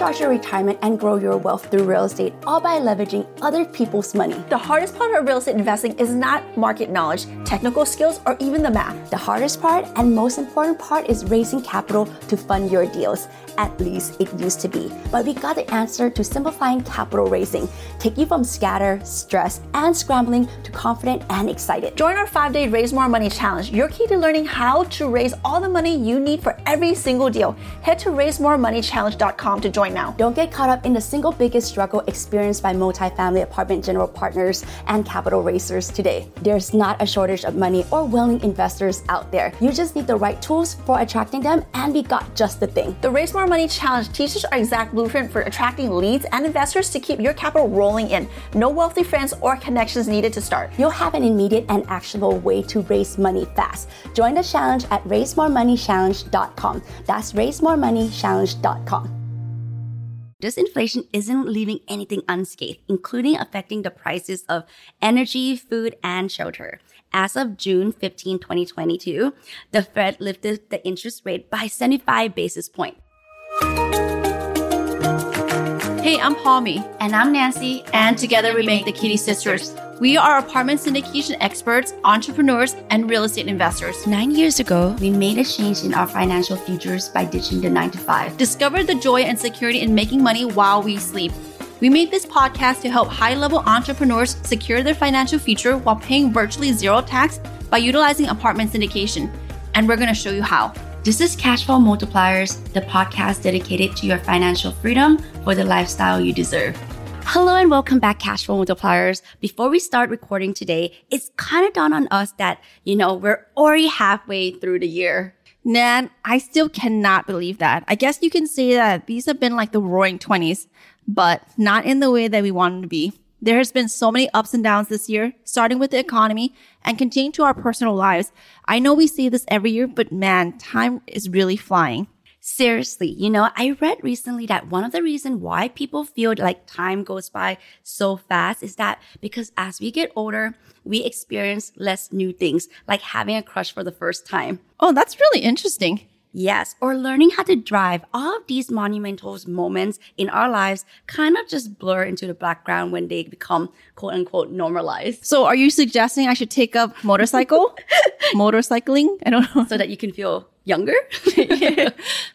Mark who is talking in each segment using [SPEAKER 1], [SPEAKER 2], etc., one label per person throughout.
[SPEAKER 1] supercharge your retirement and grow your wealth through real estate, all by leveraging other people's money.
[SPEAKER 2] The hardest part of real estate investing is not market knowledge, technical skills, or even the math.
[SPEAKER 1] The hardest part and most important part is raising capital to fund your deals. At least it used to be. But we got the answer to simplifying capital raising, take you from scatter, stress, and scrambling to confident and excited.
[SPEAKER 2] Join our five day Raise More Money Challenge. Your key to learning how to raise all the money you need for every single deal. Head to raisemoremoneychallenge.com to join now.
[SPEAKER 1] Don't get caught up in the single biggest struggle experienced by multifamily apartment general partners and capital raisers today. There's not a shortage of money or willing investors out there. You just need the right tools for attracting them, and we got just the thing.
[SPEAKER 2] The Raise More Money Challenge teaches our exact blueprint for attracting leads and investors to keep your capital rolling in. No wealthy friends or connections needed to start.
[SPEAKER 1] You'll have an immediate and actionable way to raise money fast. Join the challenge at raisemoremoneychallenge.com. That's raisemoremoneychallenge.com. This inflation isn't leaving anything unscathed, including affecting the prices of energy, food, and shelter. As of June 15, 2022, the Fed lifted the interest rate by 75 basis points.
[SPEAKER 3] Hey, I'm Palmy.
[SPEAKER 1] And I'm Nancy.
[SPEAKER 3] And together we make the Kitti Sisters. We are apartment syndication experts, entrepreneurs, and real estate investors.
[SPEAKER 1] Nine years ago, we made a change in our financial futures by ditching the nine to five.
[SPEAKER 3] Discover the joy and security in making money while we sleep. We made this podcast to help high level entrepreneurs secure their financial future while paying virtually zero tax by utilizing apartment syndication. And we're going to show you how.
[SPEAKER 1] This is Cashflow Multipliers, the podcast dedicated to your financial freedom for the lifestyle you deserve. Hello and welcome back, Cashflow Multipliers. Before we start recording today, it's kind of dawned on us that, you know, we're already halfway through the year.
[SPEAKER 3] Nan, I still cannot believe that. I guess you can say that these have been like the roaring 20s, but not in the way that we want them to be. There has been so many ups and downs this year, starting with the economy and continuing to our personal lives. I know we see this every year, but man, time is really flying.
[SPEAKER 1] Seriously, you know, I read recently that one of the reasons why people feel like time goes by so fast is that because as we get older, we experience less new things, like having a crush for the first time.
[SPEAKER 3] Oh, that's really interesting.
[SPEAKER 1] Yes, or learning how to drive. All of these monumental moments in our lives kind of just blur into the background when they become quote unquote normalized.
[SPEAKER 3] So are you suggesting I should take up motorcycle? Motorcycling? I don't know.
[SPEAKER 1] So that you can feel younger?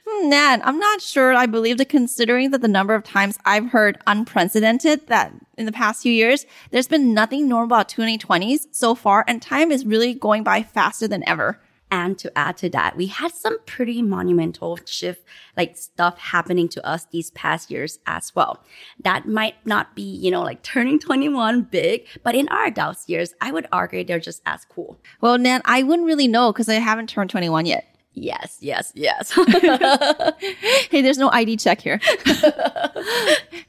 [SPEAKER 3] Hmm, Nan, I'm not sure I believe that considering that the number of times I've heard unprecedented that in the past few years, there's been nothing normal about 2020s so far, and time is really going by faster than ever.
[SPEAKER 1] And to add to that, we had some pretty monumental shift, like stuff happening to us these past years as well. That might not be, you know, like turning 21 big, but in our adult years, I would argue they're just as cool.
[SPEAKER 3] Well, Nan, I wouldn't really know because I haven't turned 21 yet.
[SPEAKER 1] Yes, yes, yes.
[SPEAKER 3] hey, there's no ID check here.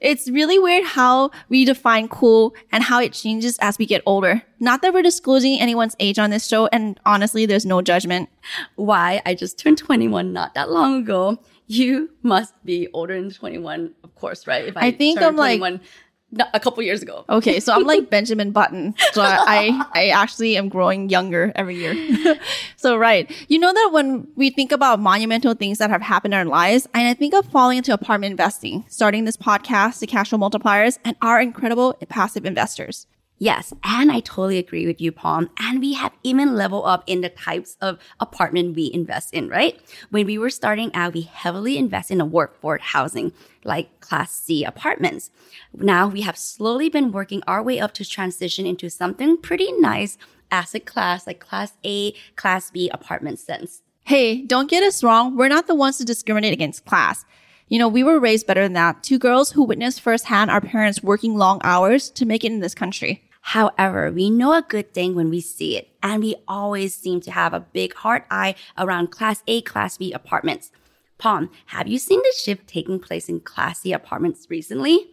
[SPEAKER 3] it's really weird how we define cool and how it changes as we get older. Not that we're disclosing anyone's age on this show, and honestly, there's no judgment.
[SPEAKER 1] Why? I just turned 21 not that long ago. You must be older than 21, of course, right?
[SPEAKER 3] If I, I think I'm like
[SPEAKER 1] a couple years ago.
[SPEAKER 3] Okay, so I'm like Benjamin Button. So I I actually am growing younger every year. so right, you know that when we think about monumental things that have happened in our lives, and I think of falling into apartment investing, starting this podcast, the cash flow Multipliers, and our incredible passive investors.
[SPEAKER 1] Yes, and I totally agree with you, Palm. And we have even level up in the types of apartment we invest in, right? When we were starting out, we heavily invest in a workforce housing, like Class C apartments. Now we have slowly been working our way up to transition into something pretty nice asset class, like Class A, Class B apartment sense.
[SPEAKER 3] Hey, don't get us wrong. We're not the ones to discriminate against class. You know, we were raised better than that. Two girls who witnessed firsthand our parents working long hours to make it in this country.
[SPEAKER 1] However, we know a good thing when we see it, and we always seem to have a big hard eye around Class A, Class B apartments. Palm, have you seen the shift taking place in Class C apartments recently?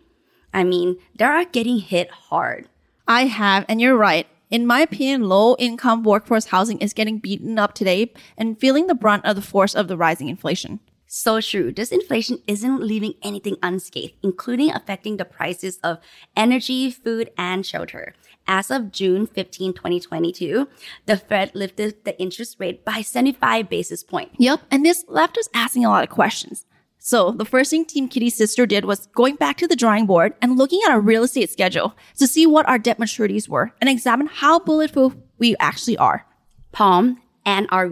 [SPEAKER 1] I mean, they are getting hit hard.
[SPEAKER 3] I have, and you're right. In my opinion, low income workforce housing is getting beaten up today and feeling the brunt of the force of the rising inflation.
[SPEAKER 1] So true. This inflation isn't leaving anything unscathed, including affecting the prices of energy, food, and shelter. As of June 15, 2022, the Fed lifted the interest rate by 75 basis points.
[SPEAKER 3] Yep. And this left us asking a lot of questions. So the first thing Team Kitti's sister did was going back to the drawing board and looking at our real estate schedule to see what our debt maturities were and examine how bulletproof we actually are.
[SPEAKER 1] Palm and are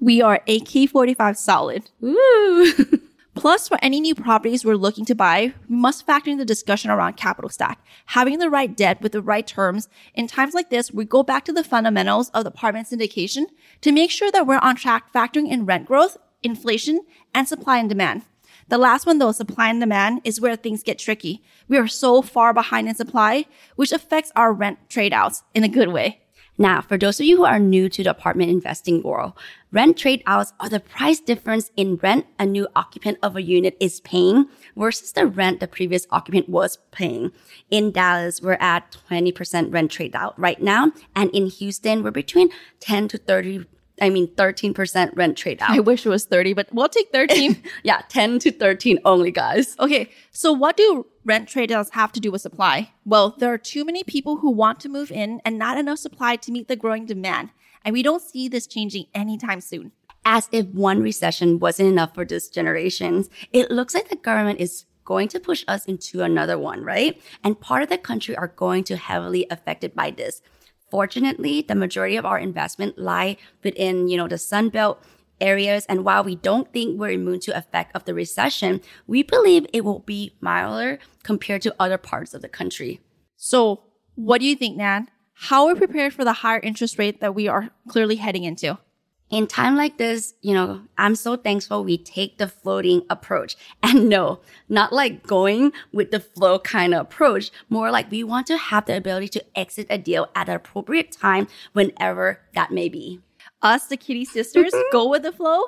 [SPEAKER 1] we?
[SPEAKER 3] Are AK45 solid.
[SPEAKER 1] Woo!
[SPEAKER 3] Plus, for any new properties we're looking to buy, we must factor in the discussion around capital stack. Having the right debt with the right terms. In times like this, we go back to the fundamentals of the apartment syndication to make sure that we're on track factoring in rent growth, inflation, and supply and demand. The last one though, supply and demand, is where things get tricky. We are so far behind in supply, which affects our rent trade outs in a good way.
[SPEAKER 1] Now, for those of you who are new to the apartment investing world, rent trade outs are the price difference in rent a new occupant of a unit is paying versus the rent the previous occupant was paying. In Dallas, we're at 20% rent trade out right now. And in Houston, we're between 10 to 30 I mean, 13% rent trade out.
[SPEAKER 3] I wish it was 30, but we'll take 13.
[SPEAKER 1] yeah, 10 to 13 only, guys.
[SPEAKER 3] okay, so what do rent trade outs have to do with supply? Well, there are too many people who want to move in and not enough supply to meet the growing demand. And we don't see this changing anytime soon.
[SPEAKER 1] As if one recession wasn't enough for this generation, it looks like the government is going to push us into another one, right? And part of the country are going to heavily affected by this. Fortunately, the majority of our investment lie within, you know, the Sun Belt areas. And while we don't think we're immune to effect of the recession, we believe it will be milder compared to other parts of the country.
[SPEAKER 3] So what do you think, Nan? How are we prepared for the higher interest rate that we are clearly heading into?
[SPEAKER 1] In time like this, you know, I'm so thankful we take the floating approach. And no, not like going with the flow kind of approach, more like we want to have the ability to exit a deal at an appropriate time whenever that may be.
[SPEAKER 3] Us, the Kitti sisters, go with the flow.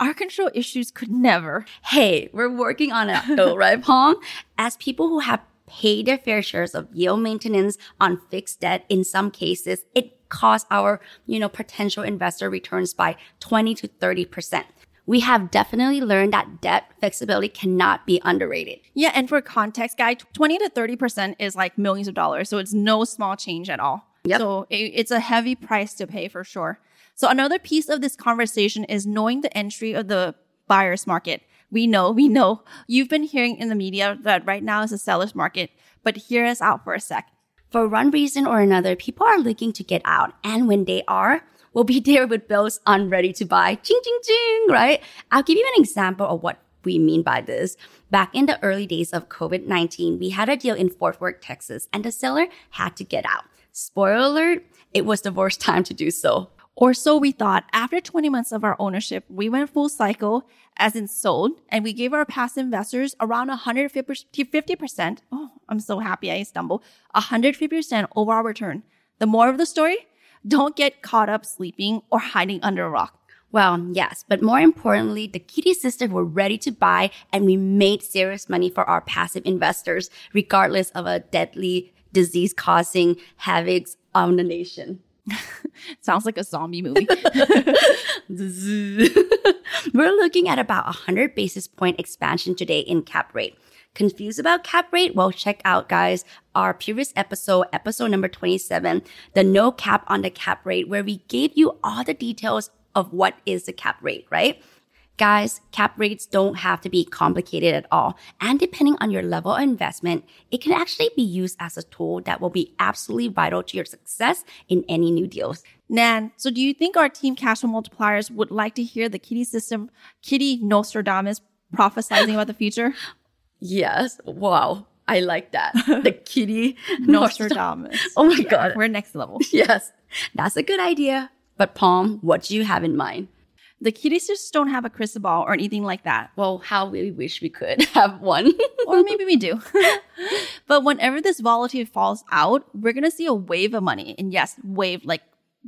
[SPEAKER 3] Our control issues could never.
[SPEAKER 1] Hey, we're working on it though, right, Palm? As people who have paid their fair shares of yield maintenance on fixed debt in some cases, it cost our, you know, potential investor returns by 20 to 30%. We have definitely learned that debt flexibility cannot be underrated.
[SPEAKER 3] Yeah, and for context, guy, 20 to 30% is like millions of dollars. So it's no small change at all. Yep. So it's a heavy price to pay for sure. So another piece of this conversation is knowing the entry of the buyer's market. We know, we know you've been hearing in the media that right now is a seller's market, but hear us out for a sec
[SPEAKER 1] for one reason or another, people are looking to get out. And when they are, we'll be there with bills on ready to buy. Ching, ching, ching, right? I'll give you an example of what we mean by this. Back in the early days of COVID 19, we had a deal in Fort Worth, Texas, and the seller had to get out. Spoiler alert, it was the worst time to do so.
[SPEAKER 3] Or so we thought. After 20 months of our ownership, we went full cycle, as in sold, and we gave our past investors around 150%. Oh, I'm so happy I stumbled. 150% over our return. The more of the story, don't get caught up sleeping or hiding under a rock.
[SPEAKER 1] Well, yes, but more importantly, the Kitti sisters were ready to buy and we made serious money for our passive investors, regardless of a deadly disease causing havocs on the nation.
[SPEAKER 3] Sounds like a zombie movie.
[SPEAKER 1] We're looking at about 100 basis point expansion today in cap rate. Confused about cap rate? Well, check out, guys, our previous episode, episode number 27, the no cap on the cap rate, where we gave you all the details of what is the cap rate, right? Guys, cap rates don't have to be complicated at all. And depending on your level of investment, it can actually be used as a tool that will be absolutely vital to your success in any new deals.
[SPEAKER 3] Nan, so do you think our team cash flow multipliers would like to hear the kitty system, kitty Nostradamus prophesizing about the future?
[SPEAKER 1] Yes. Wow. I like that. The kitty
[SPEAKER 3] Nostradamus.
[SPEAKER 1] Oh my yeah, God.
[SPEAKER 3] We're next level.
[SPEAKER 1] Yes. That's a good idea. But Palm, what do you have in mind?
[SPEAKER 3] The kitties just don't have a crystal ball or anything like that.
[SPEAKER 1] Well, how we wish we could have one.
[SPEAKER 3] or maybe we do. but whenever this volatility falls out, we're going to see a wave of money. And yes, wave like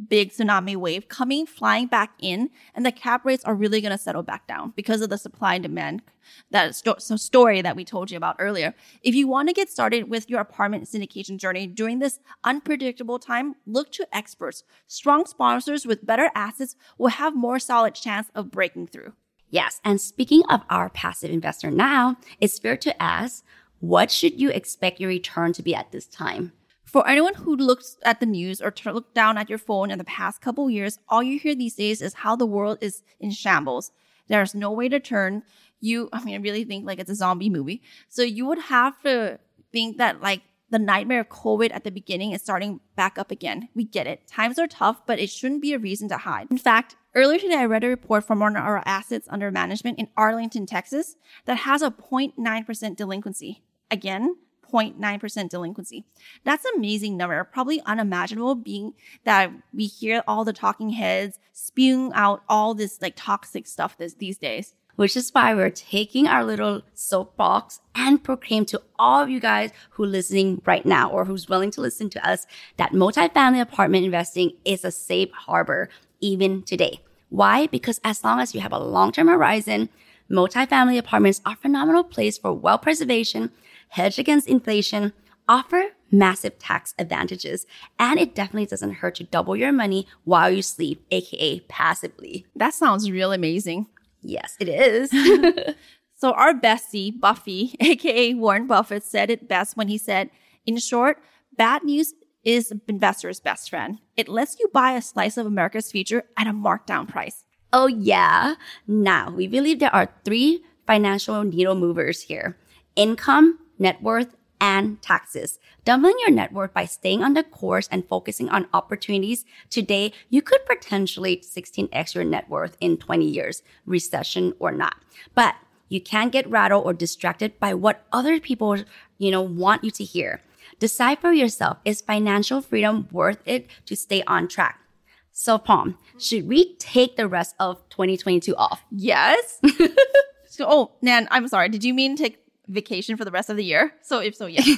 [SPEAKER 3] big tsunami wave coming flying back in and the cap rates are really going to settle back down because of the supply and demand that sto- story that we told you about earlier. If you want to get started with your apartment syndication journey during this unpredictable time look to experts. Strong sponsors with better assets will have more solid chance of breaking through.
[SPEAKER 1] Yes and speaking of our passive investor now it's fair to ask what should you expect your return to be at this time
[SPEAKER 3] for anyone who looks at the news or to look down at your phone in the past couple years, all you hear these days is how the world is in shambles. There's no way to turn. You, I mean, I really think like it's a zombie movie. So you would have to think that like the nightmare of COVID at the beginning is starting back up again. We get it. Times are tough, but it shouldn't be a reason to hide. In fact, earlier today, I read a report from one of our assets under management in Arlington, Texas, that has a 0.9% delinquency. Again, 0.9% delinquency. That's an amazing number. Probably unimaginable being that we hear all the talking heads spewing out all this like toxic stuff this, these days.
[SPEAKER 1] Which is why we're taking our little soapbox and proclaim to all of you guys who are listening right now or who's willing to listen to us that multifamily apartment investing is a safe harbor even today. Why? Because as long as you have a long-term horizon, multifamily apartments are a phenomenal place for wealth preservation, hedge against inflation, offer massive tax advantages, and it definitely doesn't hurt to double your money while you sleep, aka passively.
[SPEAKER 3] That sounds real amazing.
[SPEAKER 1] Yes, it is.
[SPEAKER 3] so our bestie, Buffy, aka Warren Buffett, said it best when he said, in short, bad news is investor's best friend. It lets you buy a slice of America's future at a markdown price.
[SPEAKER 1] Oh yeah. Now, we believe there are three financial needle movers here. Income, net worth, and taxes. Doubling your net worth by staying on the course and focusing on opportunities today, you could potentially 16x your net worth in 20 years, recession or not. But you can't get rattled or distracted by what other people, you know, want you to hear. Decide for yourself, is financial freedom worth it to stay on track? So, Palm, should we take the rest of 2022 off?
[SPEAKER 3] Yes. so, oh, Nan, I'm sorry. Did you mean take vacation for the rest of the year? So if so, yes.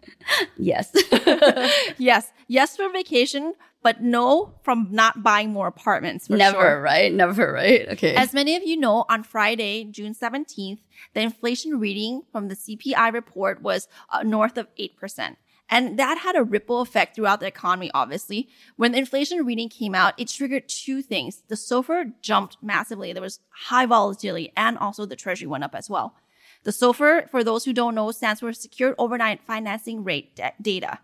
[SPEAKER 1] yes.
[SPEAKER 3] yes. Yes for vacation, but no from not buying more apartments.
[SPEAKER 1] Never,
[SPEAKER 3] sure.
[SPEAKER 1] right? Never, right? Okay.
[SPEAKER 3] As many of you know, on Friday, June 17th, the inflation reading from the CPI report was uh, north of 8%. And that had a ripple effect throughout the economy, obviously. When the inflation reading came out, it triggered two things. The SOFR jumped massively. There was high volatility and also the treasury went up as well. The SOFR, for those who don't know, stands for Secured Overnight Financing Rate Data.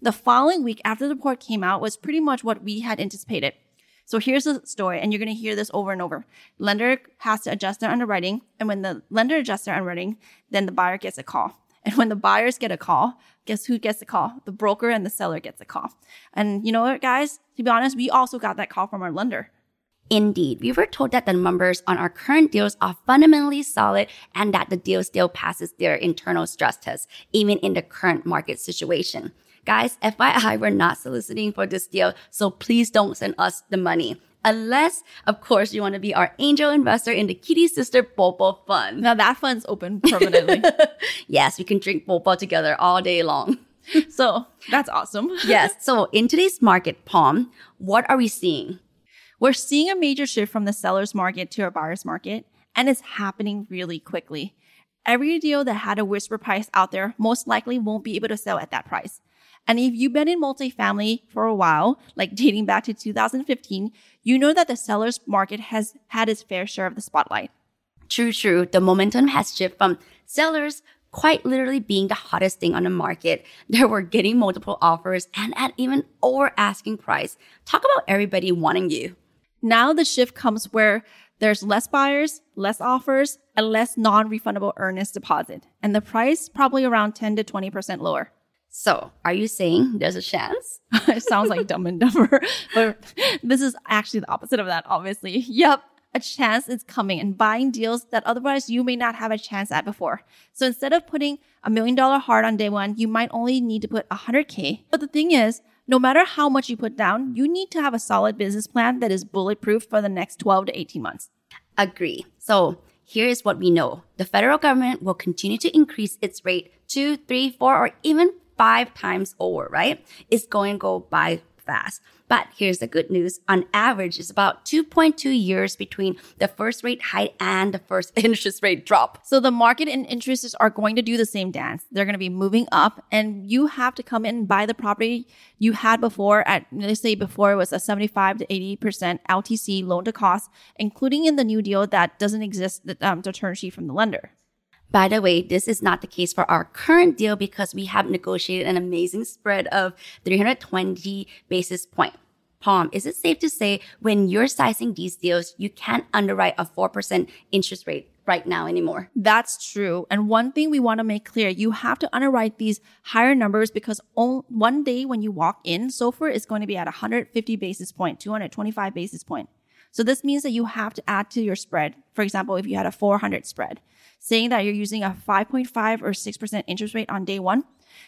[SPEAKER 3] The following week after the report came out was pretty much what we had anticipated. So here's the story, and you're going to hear this over and over. Lender has to adjust their underwriting, and when the lender adjusts their underwriting, then the buyer gets a call. And when the buyers get a call, guess who gets the call? The broker and the seller gets a call. And you know what, guys? To be honest, we also got that call from our lender.
[SPEAKER 1] Indeed, we were told that the numbers on our current deals are fundamentally solid and that the deal still passes their internal stress test, even in the current market situation. Guys, FYI, we're not soliciting for this deal, so please don't send us the money. Unless, of course, you want to be our angel investor in the Kitti Sister Boba Fund.
[SPEAKER 3] Now that fund's open permanently.
[SPEAKER 1] yes, we can drink boba together all day long.
[SPEAKER 3] So that's awesome.
[SPEAKER 1] yes. So in today's market, Palm, what are we seeing?
[SPEAKER 3] We're seeing a major shift from the seller's market to a buyer's market, and it's happening really quickly. Every deal that had a whisper price out there most likely won't be able to sell at that price. And if you've been in multifamily for a while, like dating back to 2015, you know that the seller's market has had its fair share of the spotlight.
[SPEAKER 1] True, true. The momentum has shifted from sellers quite literally being the hottest thing on the market. They were getting multiple offers and at even over asking price. Talk about everybody wanting you.
[SPEAKER 3] Now the shift comes where there's less buyers, less offers, and less non-refundable earnest deposit. And the price probably around 10 to 20% lower.
[SPEAKER 1] So, are you saying there's a chance?
[SPEAKER 3] it sounds like dumb and dumber, but this is actually the opposite of that, obviously. Yep. A chance is coming and buying deals that otherwise you may not have a chance at before. So instead of putting a million dollar hard on day one, you might only need to put a hundred K. But the thing is, no matter how much you put down, you need to have a solid business plan that is bulletproof for the next 12 to 18 months.
[SPEAKER 1] Agree. So here is what we know. The federal government will continue to increase its rate two, three, four, or even five times over, right? It's going to go by fast. But here's the good news. On average, it's about 2.2 years between the first rate hike and the first interest rate drop.
[SPEAKER 3] So the market and interests are going to do the same dance. They're going to be moving up and you have to come in and buy the property you had before at, let's say before it was a 75 to 80% LTC loan to cost, including in the new deal that doesn't exist, um, the term sheet from the lender.
[SPEAKER 1] By the way, this is not the case for our current deal because we have negotiated an amazing spread of 320 basis point. Palm, is it safe to say when you're sizing these deals, you can't underwrite a 4% interest rate right now anymore?
[SPEAKER 3] That's true. And one thing we want to make clear, you have to underwrite these higher numbers because on, one day when you walk in, SOFR is going to be at 150 basis point, 225 basis point. So this means that you have to add to your spread. For example, if you had a 400 spread, saying that you're using a 5.5 or 6% interest rate on day one,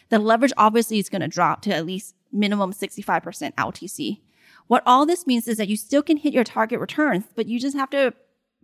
[SPEAKER 3] the leverage obviously is going to drop to at least minimum 65% LTC. What all this means is that you still can hit your target returns, but you just have to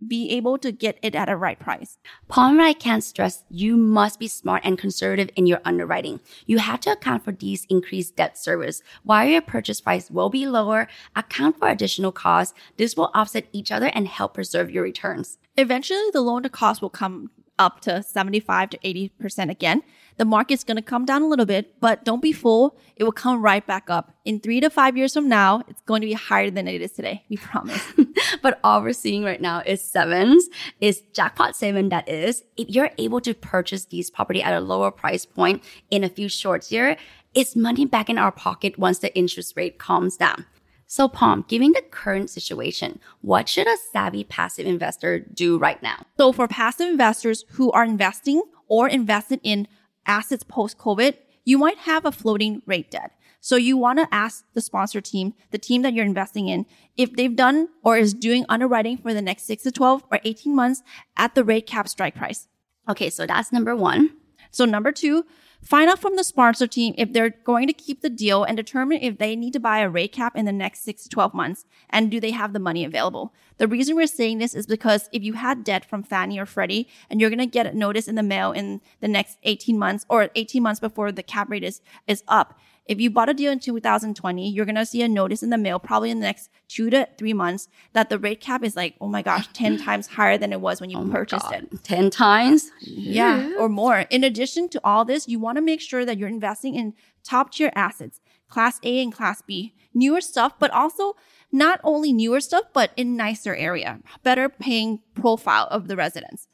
[SPEAKER 3] be able to get it at a right price.
[SPEAKER 1] Palm and I can't stress you must be smart and conservative in your underwriting. You have to account for these increased debt service. While your purchase price will be lower, account for additional costs. This will offset each other and help preserve your returns.
[SPEAKER 3] Eventually, the loan to cost will come up to 75 to 80% again. The market's going to come down a little bit, but don't be fooled. It will come right back up. In three to five years from now, it's going to be higher than it is today. We promise.
[SPEAKER 1] but all we're seeing right now is sevens, is jackpot seven. That is, if you're able to purchase these property at a lower price point in a few short years, it's money back in our pocket once the interest rate calms down. So, Palm, given the current situation, what should a savvy passive investor do right now?
[SPEAKER 3] So, for passive investors who are investing or invested in assets post COVID, you might have a floating rate debt. So, you want to ask the sponsor team, the team that you're investing in, if they've done or is doing underwriting for the next six to 12 or 18 months at the rate cap strike price.
[SPEAKER 1] Okay, so that's number one.
[SPEAKER 3] So, number two, Find out from the sponsor team if they're going to keep the deal and determine if they need to buy a rate cap in the next six to 12 months and do they have the money available. The reason we're saying this is because if you had debt from Fannie or Freddie and you're going to get a notice in the mail in the next 18 months or 18 months before the cap rate is, is up, if you bought a deal in 2020, you're going to see a notice in the mail probably in the next two to three months that the rate cap is like, oh my gosh, 10 times higher than it was when you oh purchased it.
[SPEAKER 1] 10 times?
[SPEAKER 3] Yeah, or more. In addition to all this, you want to make sure that you're investing in top tier assets, class A and class B, newer stuff, but also not only newer stuff, but in nicer area, better paying profile of the residents.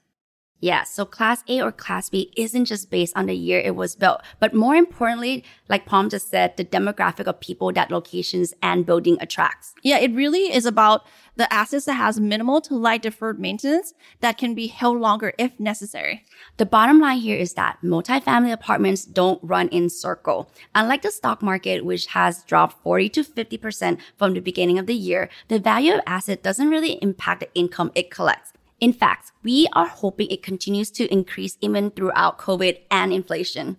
[SPEAKER 1] Yeah, so class A or class B isn't just based on the year it was built, but more importantly, like Palm just said, the demographic of people that locations and building attracts.
[SPEAKER 3] Yeah, it really is about the assets that has minimal to light deferred maintenance that can be held longer if necessary.
[SPEAKER 1] The bottom line here is that multifamily apartments don't run in circle. Unlike the stock market, which has dropped 40 to 50% from the beginning of the year, the value of asset doesn't really impact the income it collects. In fact, we are hoping it continues to increase even throughout COVID and inflation.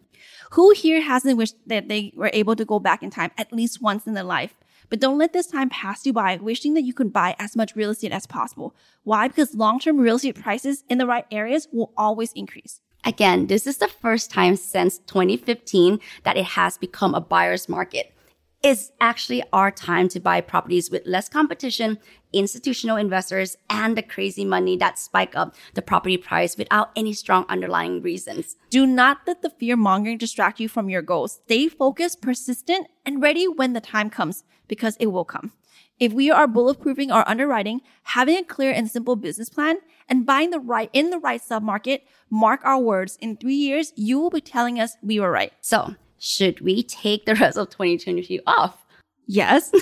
[SPEAKER 3] Who here hasn't wished that they were able to go back in time at least once in their life? But don't let this time pass you by wishing that you could buy as much real estate as possible. Why? Because long-term real estate prices in the right areas will always increase.
[SPEAKER 1] Again, this is the first time since 2015 that it has become a buyer's market is actually our time to buy properties with less competition, institutional investors, and the crazy money that spike up the property price without any strong underlying reasons.
[SPEAKER 3] Do not let the fear mongering distract you from your goals. Stay focused, persistent, and ready when the time comes because it will come. If we are bulletproofing our underwriting, having a clear and simple business plan, and buying the right in the right submarket, mark our words. In three years, you will be telling us we were right.
[SPEAKER 1] So should we take the rest of 2022 off?
[SPEAKER 3] Yes.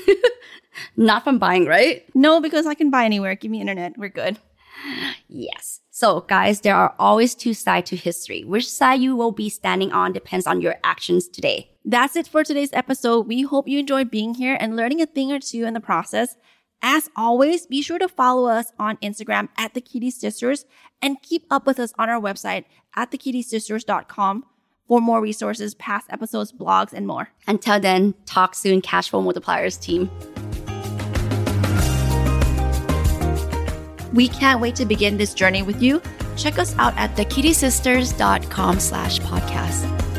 [SPEAKER 1] Not from buying, right?
[SPEAKER 3] No, because I can buy anywhere. Give me internet. We're good.
[SPEAKER 1] Yes. So, guys, there are always two sides to history. Which side you will be standing on depends on your actions today.
[SPEAKER 3] That's it for today's episode. We hope you enjoyed being here and learning a thing or two in the process. As always, be sure to follow us on Instagram at the Kitti Sisters and keep up with us on our website at thekittisisters.com for more resources, past episodes, blogs, and more.
[SPEAKER 1] Until then, talk soon, Cashflow Multipliers team.
[SPEAKER 3] We can't wait to begin this journey with you. Check us out at thekittisisters.com slash podcast.